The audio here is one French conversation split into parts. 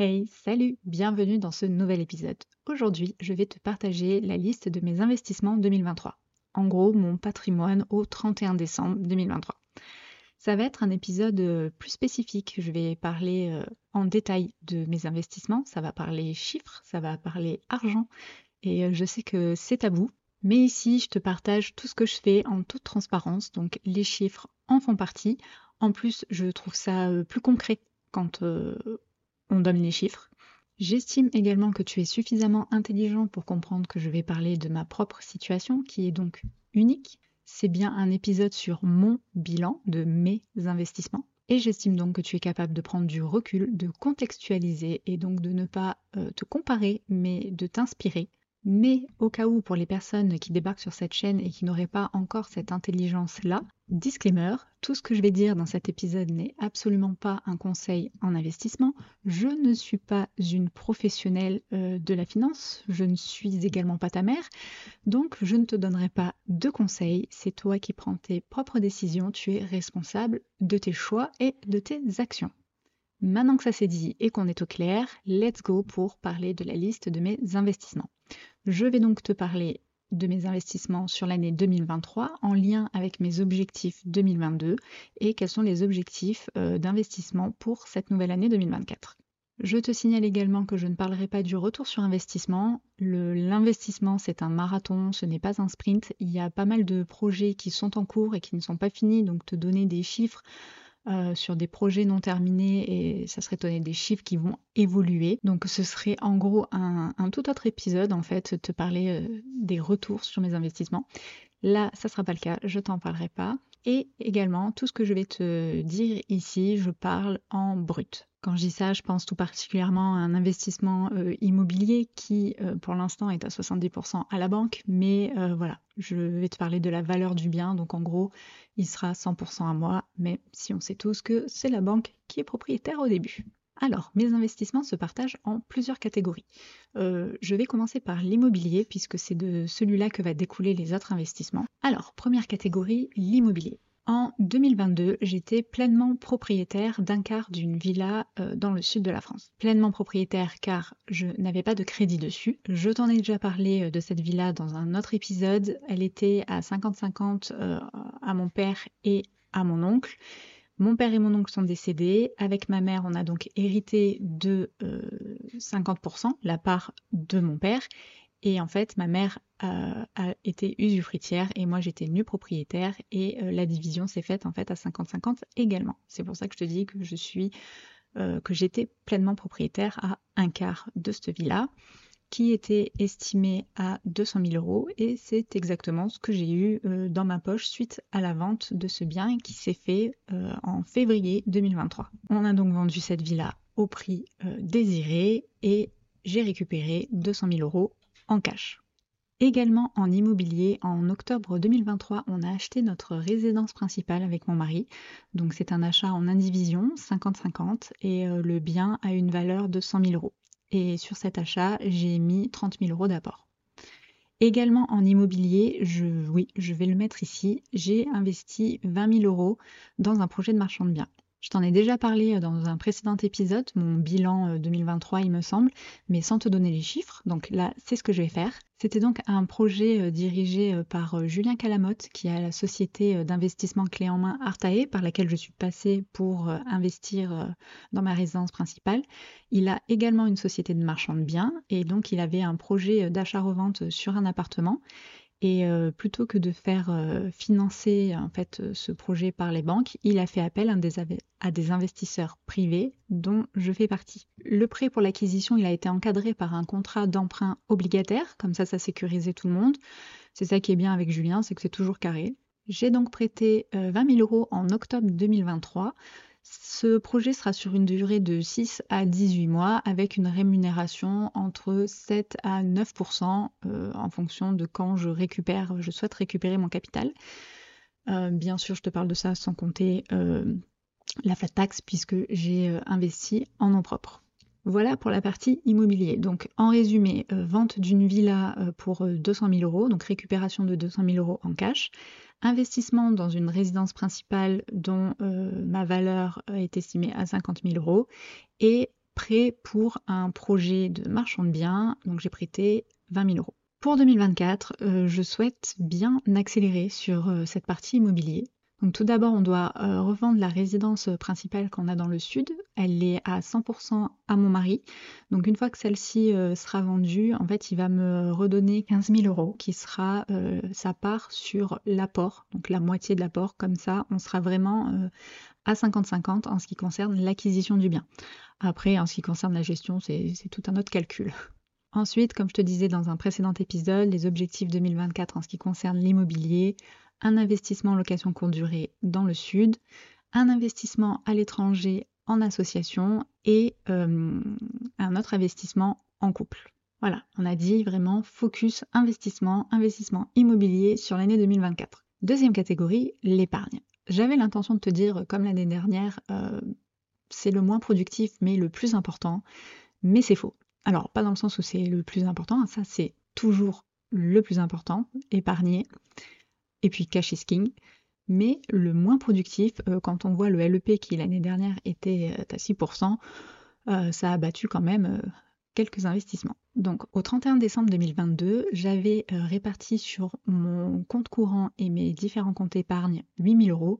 Hey, salut, bienvenue dans ce nouvel épisode. Aujourd'hui, je vais te partager la liste de mes investissements 2023. En gros, mon patrimoine au 31 décembre 2023. Ça va être un épisode euh, plus spécifique. Je vais parler euh, en détail de mes investissements. Ça va parler chiffres, ça va parler argent. Et euh, je sais que c'est tabou. Mais ici, je te partage tout ce que je fais en toute transparence. Donc les chiffres en font partie. En plus, je trouve ça plus concret quand on donne les chiffres. J'estime également que tu es suffisamment intelligent pour comprendre que je vais parler de ma propre situation, qui est donc unique. C'est bien un épisode sur mon bilan de mes investissements. Et j'estime donc que tu es capable de prendre du recul, de contextualiser et donc de ne pas euh, te comparer, mais de t'inspirer mais au cas où, pour les personnes qui débarquent sur cette chaîne et qui n'auraient pas encore cette intelligence-là, disclaimer, tout ce que je vais dire dans cet épisode n'est absolument pas un conseil en investissement. Je ne suis pas une professionnelle euh, de la finance, je ne suis également pas ta mère, donc je ne te donnerai pas de conseils, c'est toi qui prends tes propres décisions, tu es responsable de tes choix et de tes actions. Maintenant que ça s'est dit et qu'on est au clair, let's go pour parler de la liste de mes investissements. Je vais donc te parler de mes investissements sur l'année 2023 en lien avec mes objectifs 2022 et quels sont les objectifs euh, d'investissement pour cette nouvelle année 2024. Je te signale également que je ne parlerai pas du retour sur investissement. L'investissement, c'est un marathon, ce n'est pas un sprint. Il y a pas mal de projets qui sont en cours et qui ne sont pas finis, donc te donner des chiffres euh, sur des projets non terminés et ça serait donner des chiffres qui vont évoluer. Donc ce serait en gros un, tout autre épisode en fait, te parler euh, des retours sur mes investissements. Là, ça ne sera pas le cas, je t'en parlerai pas. Et également, tout ce que je vais te dire ici, je parle en brut. Quand je dis ça, je pense tout particulièrement à un investissement euh, immobilier qui, euh, pour l'instant, est à 70% à la banque. Mais euh, voilà, je vais te parler de la valeur du bien. Donc, en gros, il sera 100% à moi. Mais si on sait tous que c'est la banque qui est propriétaire au début. Alors, mes investissements se partagent en plusieurs catégories. je vais commencer par l'immobilier, puisque c'est de celui-là que va découler les autres investissements. Alors, première catégorie, l'immobilier. En 2022, j'étais pleinement propriétaire d'un quart d'une villa euh, dans le sud de la France. Pleinement propriétaire car je n'avais pas de crédit dessus. Je t'en ai déjà parlé euh, de cette villa dans un autre épisode. Elle était à 50-50 euh, à mon père et à mon oncle. Mon père et mon oncle sont décédés. Avec ma mère, on a donc hérité de 50%, la part de mon père. Et en fait, ma mère a, été usufruitière et moi j'étais nue propriétaire et euh, la division s'est faite en fait à 50-50 également. C'est pour ça que je te dis que euh, que j'étais pleinement propriétaire à un quart de cette villa qui était estimée à 200 000 euros et c'est exactement ce que j'ai eu euh, dans ma poche suite à la vente de ce bien qui s'est fait en février 2023. On a donc vendu cette villa au prix désiré et j'ai récupéré 200 000 euros en cash. Également en immobilier, en octobre 2023, on a acheté notre résidence principale avec mon mari. Donc c'est un achat en indivision, 50-50, et euh, le bien a une valeur de 100 000 euros. Et sur cet achat, j'ai mis 30 000 euros d'apport. Également en immobilier, je, oui, je vais le mettre ici, j'ai investi 20 000 euros dans un projet de marchand de biens. Je t'en ai déjà parlé euh, dans un précédent épisode, mon bilan 2023 euh, il me semble, mais sans te donner les chiffres. Donc là, c'est ce que je vais faire. C'était donc un projet euh, dirigé par Julien Calamotte, qui a la société d'investissement clé en main Artae, par laquelle je suis passée pour investir dans ma résidence principale. Il a également une société de marchand de biens, et donc il avait un projet d'achat-revente sur un appartement. Et euh, plutôt que de faire euh, financer en fait euh, ce projet par les banques, il a fait appel à des, investisseurs privés dont je fais partie. Le prêt pour l'acquisition, il a été encadré par un contrat d'emprunt obligataire, comme ça ça sécurisait tout le monde. C'est ça qui est bien avec Julien, c'est que c'est toujours carré. J'ai donc prêté 20 000 euros en octobre 2023 ce projet sera sur une durée de 6 à 18 mois avec une rémunération entre 7 à 9% euh, en fonction de quand je récupère, je souhaite récupérer mon capital. Euh, bien sûr, je te parle de ça sans compter euh, la flat tax puisque j'ai investi en nom propre. Voilà pour la partie immobilier. Donc en résumé, vente d'une villa pour 200 000 euros, donc récupération de 200 000 euros en cash, investissement dans une résidence principale dont euh, ma valeur est estimée à 50 000 euros et prêt pour un projet de marchand de biens, donc j'ai prêté 20 000 euros. Pour 2024, je souhaite bien accélérer sur cette partie immobilier. Donc tout d'abord, on doit euh, revendre la résidence principale qu'on a dans le sud. Elle est à 100% à mon mari. Donc une fois que celle-ci euh, sera vendue, en fait, il va me redonner 15 000 euros, qui sera euh, sa part sur l'apport, donc la moitié de l'apport. Comme ça, on sera vraiment à 50-50 en ce qui concerne l'acquisition du bien. Après, en ce qui concerne la gestion, c'est tout un autre calcul. Ensuite, comme je te disais dans un précédent épisode, les objectifs 2024 en ce qui concerne l'immobilier, un investissement en location courte durée dans le sud, un investissement à l'étranger en association et euh, un autre investissement en couple. Voilà, on a dit vraiment focus investissement, investissement immobilier sur l'année 2024. Deuxième catégorie, l'épargne. J'avais l'intention de te dire, comme l'année dernière, euh, c'est le moins productif mais le plus important, mais c'est faux. Alors, pas dans le sens où c'est le plus important, ça c'est toujours le plus important, épargner et puis cash is king. Mais le moins productif, euh, quand on voit le LEP qui l'année dernière était euh, à 6%, euh, ça a battu quand même quelques investissements. Donc au 31 décembre 2022, j'avais réparti sur mon compte courant et mes différents comptes épargne 8000 euros.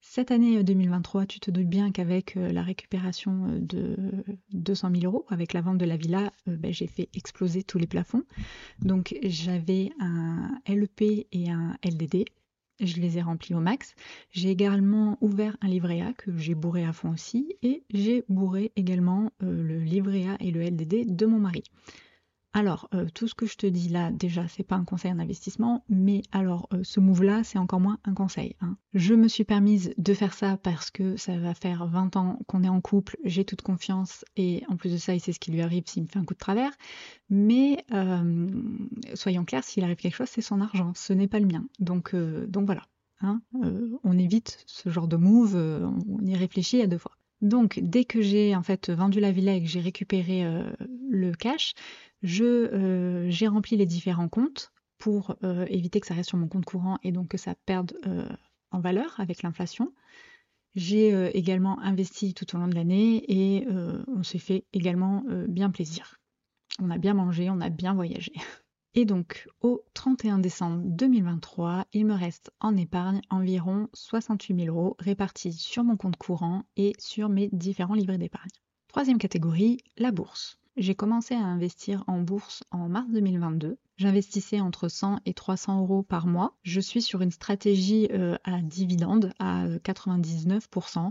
Cette année 2023, tu te doutes bien qu'avec la récupération de 200 000 euros, avec la vente de la villa, ben, j'ai fait exploser tous les plafonds. Donc j'avais un LEP et un LDD. Je les ai remplis au max. J'ai également ouvert un livret A que j'ai bourré à fond aussi. Et j'ai bourré également le livret A et le LDD de mon mari. Alors, euh, tout ce que je te dis là, déjà, c'est pas un conseil en investissement, mais alors euh, ce move-là, c'est encore moins un conseil. Hein. Je me suis permise de faire ça parce que ça va faire 20 ans qu'on est en couple, j'ai toute confiance, et en plus de ça, il sait ce qui lui arrive s'il me fait un coup de travers. Mais euh, soyons clairs, s'il arrive quelque chose, c'est son argent, ce n'est pas le mien. Donc, donc voilà. Hein, on évite ce genre de move, on y réfléchit à deux fois. Donc, dès que j'ai en fait vendu la villa et que j'ai récupéré le cash, euh, j'ai rempli les différents comptes pour euh, éviter que ça reste sur mon compte courant et donc que ça perde euh, en valeur avec l'inflation. J'ai également investi tout au long de l'année et on s'est fait également bien plaisir. On a bien mangé, on a bien voyagé. Et donc au 31 décembre 2023, il me reste en épargne environ 68 000 euros répartis sur mon compte courant et sur mes différents livrets d'épargne. Troisième catégorie, la bourse. J'ai commencé à investir en bourse en mars 2022. J'investissais entre 100 et 300 euros par mois. Je suis sur une stratégie euh, à dividende à 99%.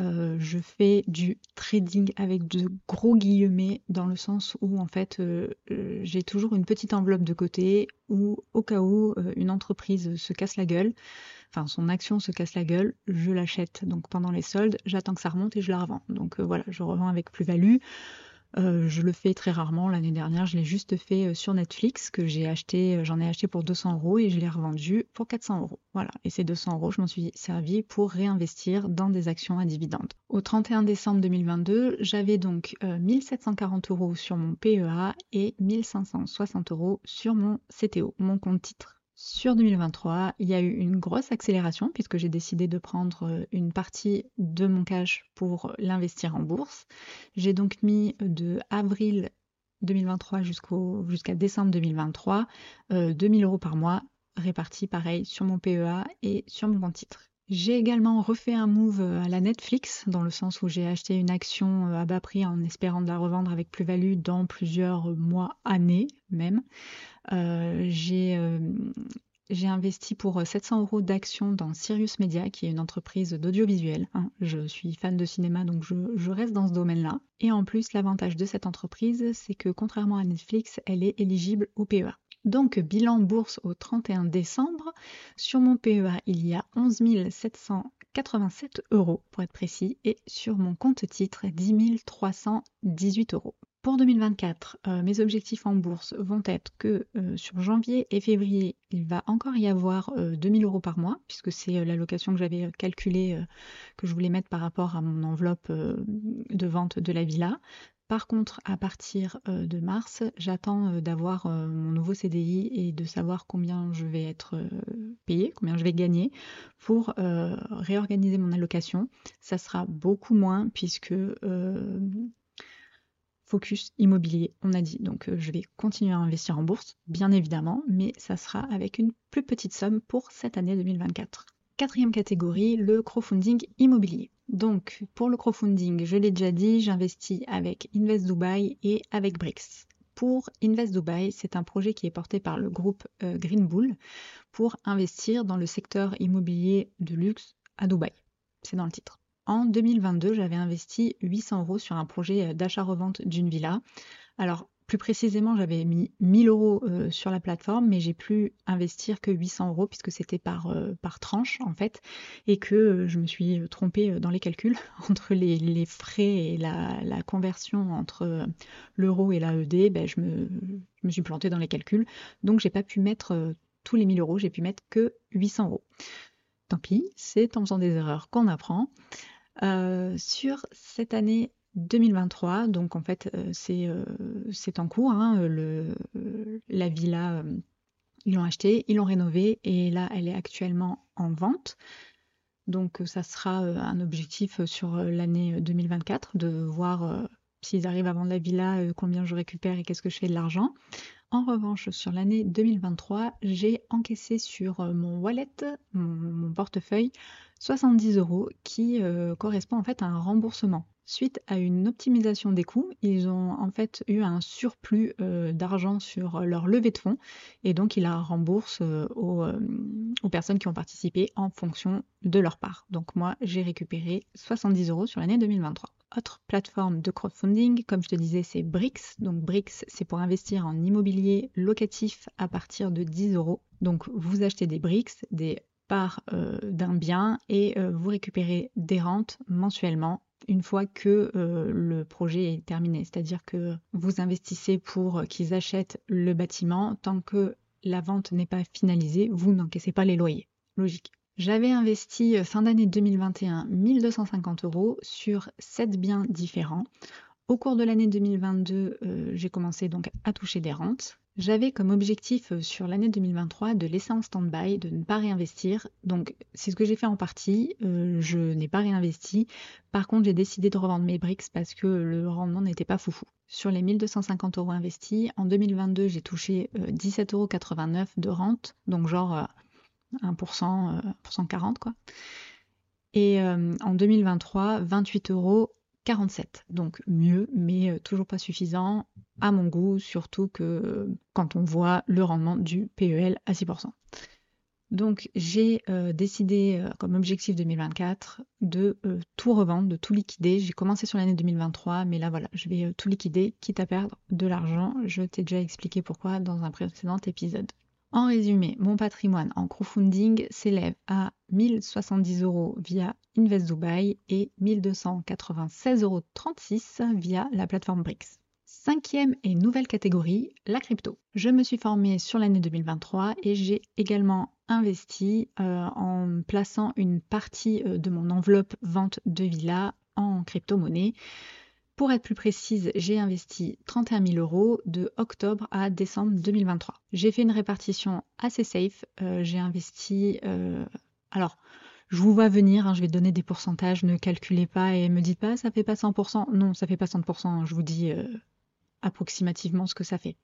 Euh, je fais du trading avec de gros guillemets dans le sens où en fait euh, j'ai toujours une petite enveloppe de côté où au cas où une entreprise se casse la gueule, enfin son action se casse la gueule, je l'achète donc pendant les soldes, j'attends que ça remonte et je la revends. Donc voilà, je revends avec plus-value. Euh, je le fais très rarement. L'année dernière, je l'ai juste fait euh, sur Netflix, que j'ai acheté, euh, j'en ai acheté pour 200 euros et je l'ai revendu pour 400 euros. Voilà. Et ces 200 euros, je m'en suis servi pour réinvestir dans des actions à dividendes. Au 31 décembre 2022, j'avais donc 1740 euros sur mon PEA et 1560 euros sur mon CTO, mon compte titre. Sur 2023, il y a eu une grosse accélération puisque j'ai décidé de prendre euh, une partie de mon cash pour l'investir en bourse. J'ai donc mis de avril 2023 jusqu'à décembre 2023 2000 euh, euros par mois répartis pareil sur mon PEA et sur mon compte titre. J'ai également refait un move à la Netflix, dans le sens où j'ai acheté une action euh, à bas prix en espérant de la revendre avec plus-value dans plusieurs mois, années même. Euh, euh, j'ai investi pour 700 euros d'actions dans Sirius Media, qui est une entreprise d'audiovisuel. Hein. Je suis fan de cinéma, donc je reste dans ce domaine-là. Et en plus, l'avantage de cette entreprise, c'est que contrairement à Netflix, elle est éligible au PEA. Donc, bilan bourse au 31 décembre. Sur mon PEA, il y a 11 787 euros pour être précis. Et sur mon compte titre, 10 318 euros. Pour 2024, euh, mes objectifs en bourse vont être que euh, sur janvier et février, il va encore y avoir 2000 euh, euros par mois, puisque c'est l'allocation que j'avais calculée, que je voulais mettre par rapport à mon enveloppe de vente de la villa. Par contre, à partir de mars, j'attends d'avoir mon nouveau CDI et de savoir combien je vais être payé, combien je vais gagner pour réorganiser mon allocation. Ça sera beaucoup moins puisque focus immobilier, on a dit. Donc je vais continuer à investir en bourse, bien évidemment, mais ça sera avec une plus petite somme pour cette année 2024. Quatrième catégorie, le crowdfunding immobilier. Donc pour le crowdfunding, je l'ai déjà dit, j'investis avec Invest Dubai et avec BRICS. Pour Invest Dubai, c'est un projet qui est porté par le groupe euh, Green Bull pour investir dans le secteur immobilier de luxe à Dubaï. C'est dans le titre. En 2022, j'avais investi 800 euros sur un projet euh, d'achat-revente d'une villa. Alors, plus précisément, j'avais mis 1000 euros euh, sur la plateforme, mais j'ai pu investir que 800 euros puisque c'était par, euh, par tranche en fait, et que euh, je me suis trompée dans les calculs entre les, frais et la, conversion entre l'euro et l'AED. Ben, je, me, je me suis plantée dans les calculs, donc j'ai pas pu mettre tous les 1000 euros, j'ai pu mettre que 800 euros. Tant pis, c'est en faisant des erreurs qu'on apprend. sur cette année 2023, donc en fait euh, euh, c'est en cours. Hein, la villa, euh, ils l'ont achetée, ils l'ont rénovée et là elle est actuellement en vente. Donc ça sera un objectif sur l'année 2024 de voir s'ils arrivent à vendre la villa, combien je récupère et qu'est-ce que je fais de l'argent. En revanche, sur l'année 2023, j'ai encaissé sur mon wallet, mon, portefeuille, 70 euros qui correspond en fait à un remboursement Suite à une optimisation des coûts, ils ont en fait eu un surplus euh, d'argent sur leur levée de fonds et donc ils la remboursent euh, euh, aux, personnes qui ont participé en fonction de leur part. Donc moi j'ai récupéré 70 euros sur l'année 2023. Autre plateforme de crowdfunding, comme je te disais, c'est Brix. Donc Brix, c'est pour investir en immobilier locatif à partir de 10 euros. Donc vous achetez des Brix, des parts d'un bien et vous récupérez des rentes mensuellement une fois que euh, le projet est terminé. C'est-à-dire que vous investissez pour qu'ils achètent le bâtiment. Tant que la vente n'est pas finalisée, vous n'encaissez pas les loyers. Logique. J'avais investi euh, fin d'année 2021 1250 euros sur 7 biens différents. Au cours de l'année 2022, euh, j'ai commencé donc à toucher des rentes. J'avais comme objectif euh, sur l'année 2023 de laisser en stand-by, de ne pas réinvestir. Donc c'est ce que j'ai fait en partie. Euh, je n'ai pas réinvesti. Par contre, j'ai décidé de revendre mes briques parce que le rendement n'était pas foufou. Sur les 1250 euros investis, en 2022, j'ai touché 17,89 euros de rente. Donc genre 1%, 140 quoi. Et en 2023, 28 euros 47. Donc mieux, mais euh, toujours pas suffisant à mon goût, surtout que euh, quand on voit le rendement du PEL à 6%. Donc j'ai euh, décidé comme objectif 2024 de tout revendre, de tout liquider. J'ai commencé sur l'année 2023, mais là voilà, je vais tout liquider, quitte à perdre de l'argent. Je t'ai déjà expliqué pourquoi dans un précédent épisode. En résumé, mon patrimoine en crowdfunding s'élève à 1070 euros via Invest Dubai et 1296,36 euros via la plateforme BRICS. Cinquième et nouvelle catégorie, la crypto. Je me suis formée sur l'année 2023 et j'ai également investi euh, en plaçant une partie euh, de mon enveloppe vente de villa en crypto-monnaie. Pour être plus précise, j'ai investi 31 000 euros de octobre à décembre 2023. J'ai fait une répartition assez safe. Euh, j'ai investi. Euh, alors, je vous vois venir, hein, je vais donner des pourcentages, ne calculez pas et me dites pas ça fait pas 100%. Non, ça fait pas 100%, je vous dis euh, approximativement ce que ça fait.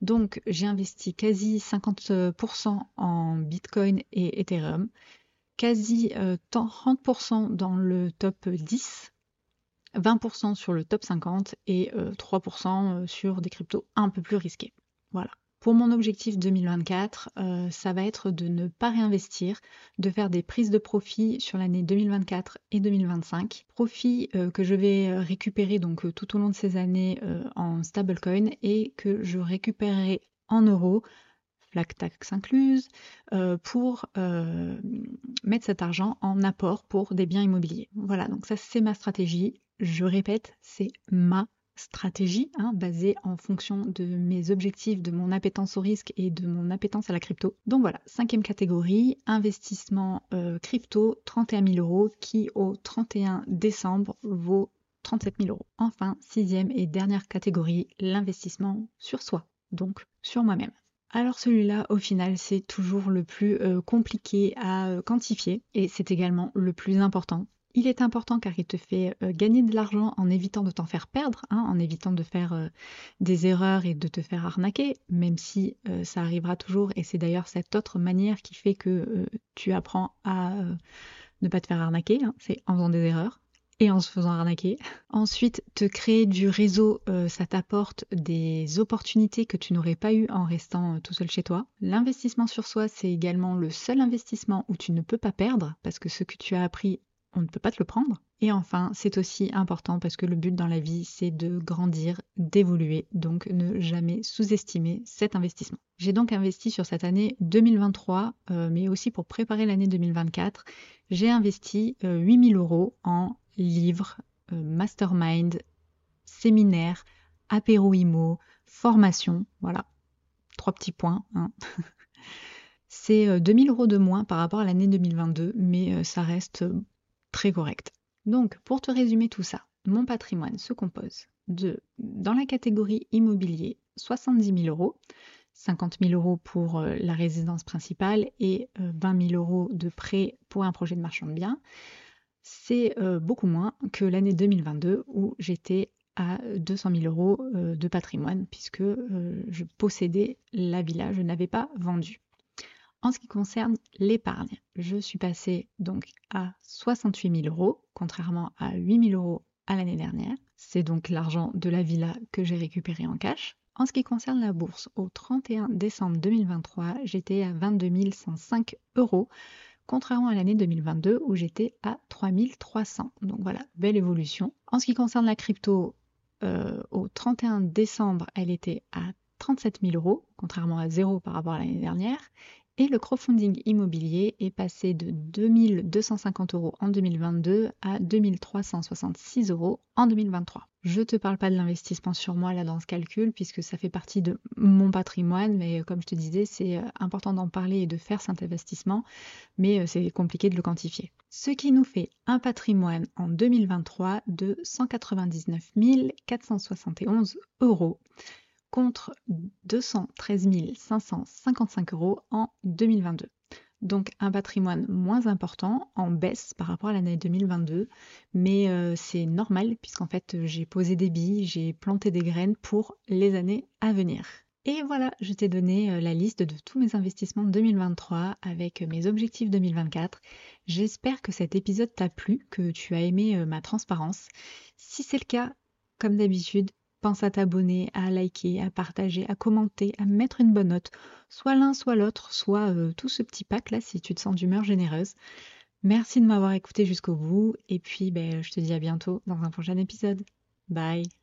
Donc, j'ai investi quasi 50% en Bitcoin et Ethereum, quasi 30% dans le top 10 20% sur le top 50 et 3% euh, euh, sur des cryptos un peu plus risqués. Voilà. Pour mon objectif 2024, euh, ça va être de ne pas réinvestir, de faire des prises de profit sur l'année 2024 et 2025. Profit que je vais récupérer donc tout au long de ces années en stablecoin et que je récupérerai en euros flag tax incluse, pour mettre cet argent en apport pour des biens immobiliers. Voilà, donc ça c'est ma stratégie. Je répète, c'est ma stratégie hein, basée en fonction de mes objectifs, de mon appétence au risque et de mon appétence à la crypto. Donc voilà, cinquième catégorie, investissement euh, crypto, 31 000 euros qui au 31 décembre vaut 37 000 euros. Enfin, sixième et dernière catégorie, l'investissement sur soi, donc sur moi-même. Alors celui-là, au final, c'est toujours le plus euh, compliqué à euh, quantifier et c'est également le plus important Il est important car il te fait euh, gagner de l'argent en évitant de t'en faire perdre, hein, en évitant de faire euh, des erreurs et de te faire arnaquer, même si euh, ça arrivera toujours. Et c'est d'ailleurs cette autre manière qui fait que tu apprends à ne pas te faire arnaquer, hein, c'est en faisant des erreurs et en se faisant arnaquer. Ensuite, te créer du réseau, ça t'apporte des opportunités que tu n'aurais pas eues en restant tout seul chez toi. L'investissement sur soi, c'est également le seul investissement où tu ne peux pas perdre parce que ce que tu as appris on ne peut pas te le prendre. Et enfin, c'est aussi important parce que le but dans la vie, c'est de grandir, d'évoluer, donc ne jamais sous-estimer cet investissement. J'ai donc investi sur cette année 2023, euh, mais aussi pour préparer l'année 2024, j'ai investi 8000 euh, euros en livres, euh, mastermind, séminaires, apéro IMO, formation, voilà, trois petits points. Hein. C'est 2000 euros de moins par rapport à l'année 2022, mais ça reste très correct. Donc, pour te résumer tout ça, mon patrimoine se compose de, dans la catégorie immobilier, 70 000 euros, 50 000 euros pour euh, la résidence principale et 20 euh, 000 euros de prêt pour un projet de marchand de biens. C'est euh, beaucoup moins que l'année 2022 où j'étais à 200 000 euros de patrimoine puisque je possédais la villa, je n'avais pas vendu. En ce qui concerne l'épargne, je suis passée donc à 68 000 euros, contrairement à 8 000 euros à l'année dernière. C'est donc l'argent de la villa que j'ai récupéré en cash. En ce qui concerne la bourse, au 31 décembre 2023, j'étais à 22 105 euros, contrairement à l'année 2022 où j'étais à 3 300. Donc voilà, belle évolution. En ce qui concerne la crypto, euh, au 31 décembre, elle était à 37 000 euros, contrairement à zéro par rapport à l'année dernière. Et le crowdfunding immobilier est passé de 2250 euros en 2022 à 2366 euros en 2023. Je ne te parle pas de l'investissement sur moi là dans ce calcul puisque ça fait partie de mon patrimoine, mais comme je te disais, c'est euh, important d'en parler et de faire cet investissement, mais euh, c'est compliqué de le quantifier. Ce qui nous fait un patrimoine en 2023 de 199 471 euros contre 213 555 euros en 2022. Donc un patrimoine moins important, en baisse par rapport à l'année 2022, mais euh, c'est normal puisqu'en fait j'ai posé des billes, j'ai planté des graines pour les années à venir. Et voilà, je t'ai donné euh, la liste de tous mes investissements 2023 avec mes objectifs 2024. J'espère que cet épisode t'a plu, que tu as aimé euh, ma transparence. Si c'est le cas, comme d'habitude, pense à t'abonner, à liker, à partager, à commenter, à mettre une bonne note, soit l'un, soit l'autre, soit euh, tout ce petit pack là si tu te sens d'humeur généreuse. Merci de m'avoir écouté jusqu'au bout et puis ben, je te dis à bientôt dans un prochain épisode. Bye